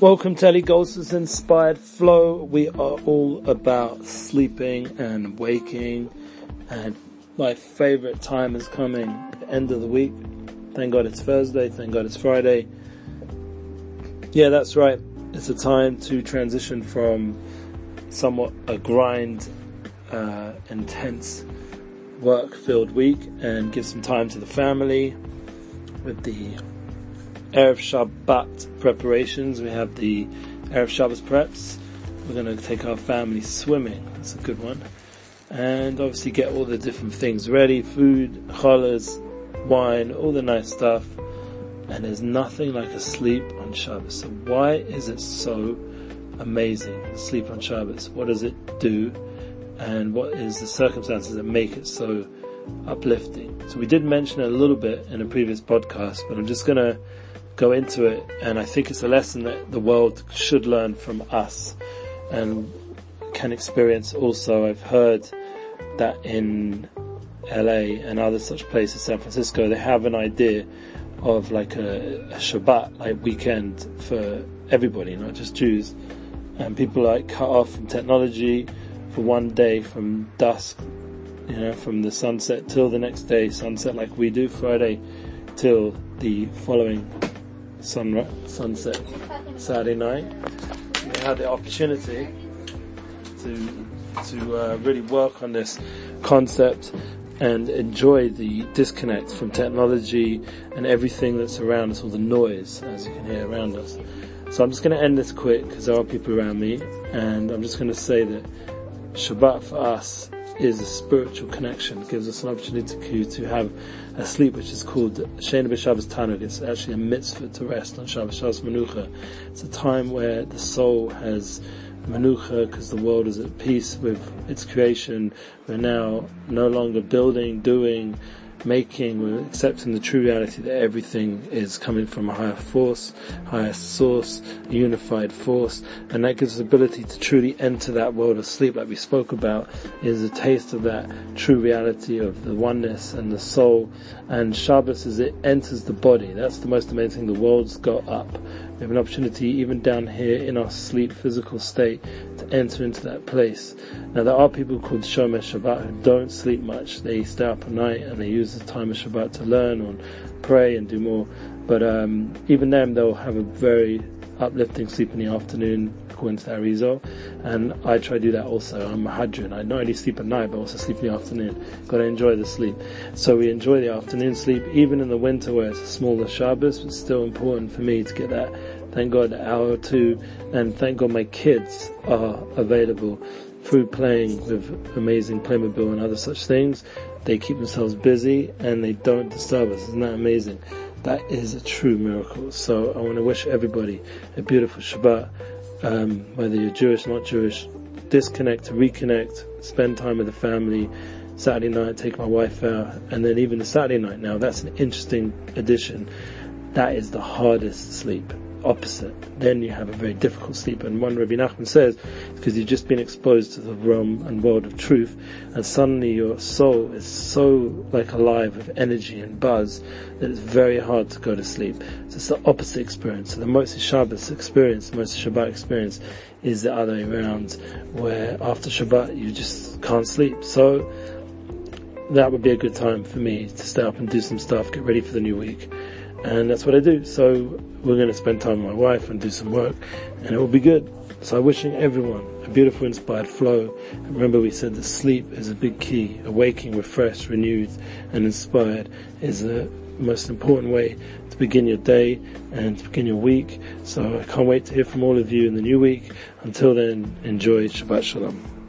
Welcome to Goldsmith's Inspired Flow. We are all about sleeping and waking and my favorite time is coming, the end of the week. Thank God it's Thursday, thank God it's Friday. Yeah, that's right. It's a time to transition from somewhat a grind, uh, intense work filled week and give some time to the family with the Erev Shabbat preparations. We have the Erev Shabbos preps. We're going to take our family swimming. That's a good one. And obviously get all the different things ready. Food, challahs, wine, all the nice stuff. And there's nothing like a sleep on Shabbos. So why is it so amazing, sleep on Shabbos? What does it do? And what is the circumstances that make it so uplifting? So we did mention it a little bit in a previous podcast, but I'm just gonna go into it, and I think it's a lesson that the world should learn from us and can experience also. I've heard that in LA and other such places, San Francisco, they have an idea of like a, a Shabbat, like weekend for everybody, not just Jews. And people like cut off from technology for one day from dusk, you know, from the sunset till the next day, sunset like we do, Friday till the following sun, sunset Saturday night. We had the opportunity to to uh, really work on this concept and enjoy the disconnect from technology and everything that's around us, all the noise, as you can hear around us. So I'm just going to end this quick because there are people around me, and I'm just going to say that Shabbat for us is a spiritual connection. It gives us an opportunity to, have a sleep which is called Shena B'Shabbos Tanug. It's actually a mitzvah to rest on Shabbos, Shabbos Menucha. It's a time where the soul has Menucha because the world is at peace with its creation. We're now no longer building, doing, making, accepting the true reality that everything is coming from a higher force, higher source, a unified force, and that gives us the ability to truly enter that world of sleep like we spoke about, is a taste of that true reality of the oneness and the soul, and Shabbos as it enters the body, that's the most amazing thing, the world's got up. We have an opportunity even down here in our sleep physical state to enter into that place. Now there are people called Shomer Shabbat who don't sleep much. They stay up at night and they use the time of Shabbat to learn or pray and do more. But um, even them, they'll have a very uplifting sleep in the afternoon according to Arizal. And I try to do that also. I'm a Hadran. I not only sleep at night, but also sleep in the afternoon. Gotta enjoy the sleep. So we enjoy the afternoon sleep, even in the winter where it's a smaller Shabbos, but still important for me to get that, thank God, an hour or two. And thank God my kids are available through playing with amazing Playmobil and other such things. They keep themselves busy and they don't disturb us. Isn't that amazing? That is a true miracle. So I want to wish everybody a beautiful Shabbat, um, whether you're Jewish, or not Jewish. Disconnect, reconnect, spend time with the family. Saturday night, take my wife out, and then even the Saturday night now, that's an interesting addition. That is the hardest sleep opposite. Then you have a very difficult sleep. And one Rabbi Nachman says, because you've just been exposed to the realm and world of truth, and suddenly your soul is so like alive with energy and buzz that it's very hard to go to sleep. So it's the opposite experience. So the Motzai Shabbos experience, the Motzai Shabbat experience is the other way around, where after Shabbat you just can't sleep. So that would be a good time for me to stay up and do some stuff, get ready for the new week. And that's what I do. So we're going to spend time with my wife and do some work and it will be good. So I'm wishing everyone a beautiful inspired flow. Remember we said that sleep is a big key. Awaking, refreshed, renewed and inspired is the most important way to begin your day and to begin your week. So I can't wait to hear from all of you in the new week. Until then, enjoy Shabbat Shalom.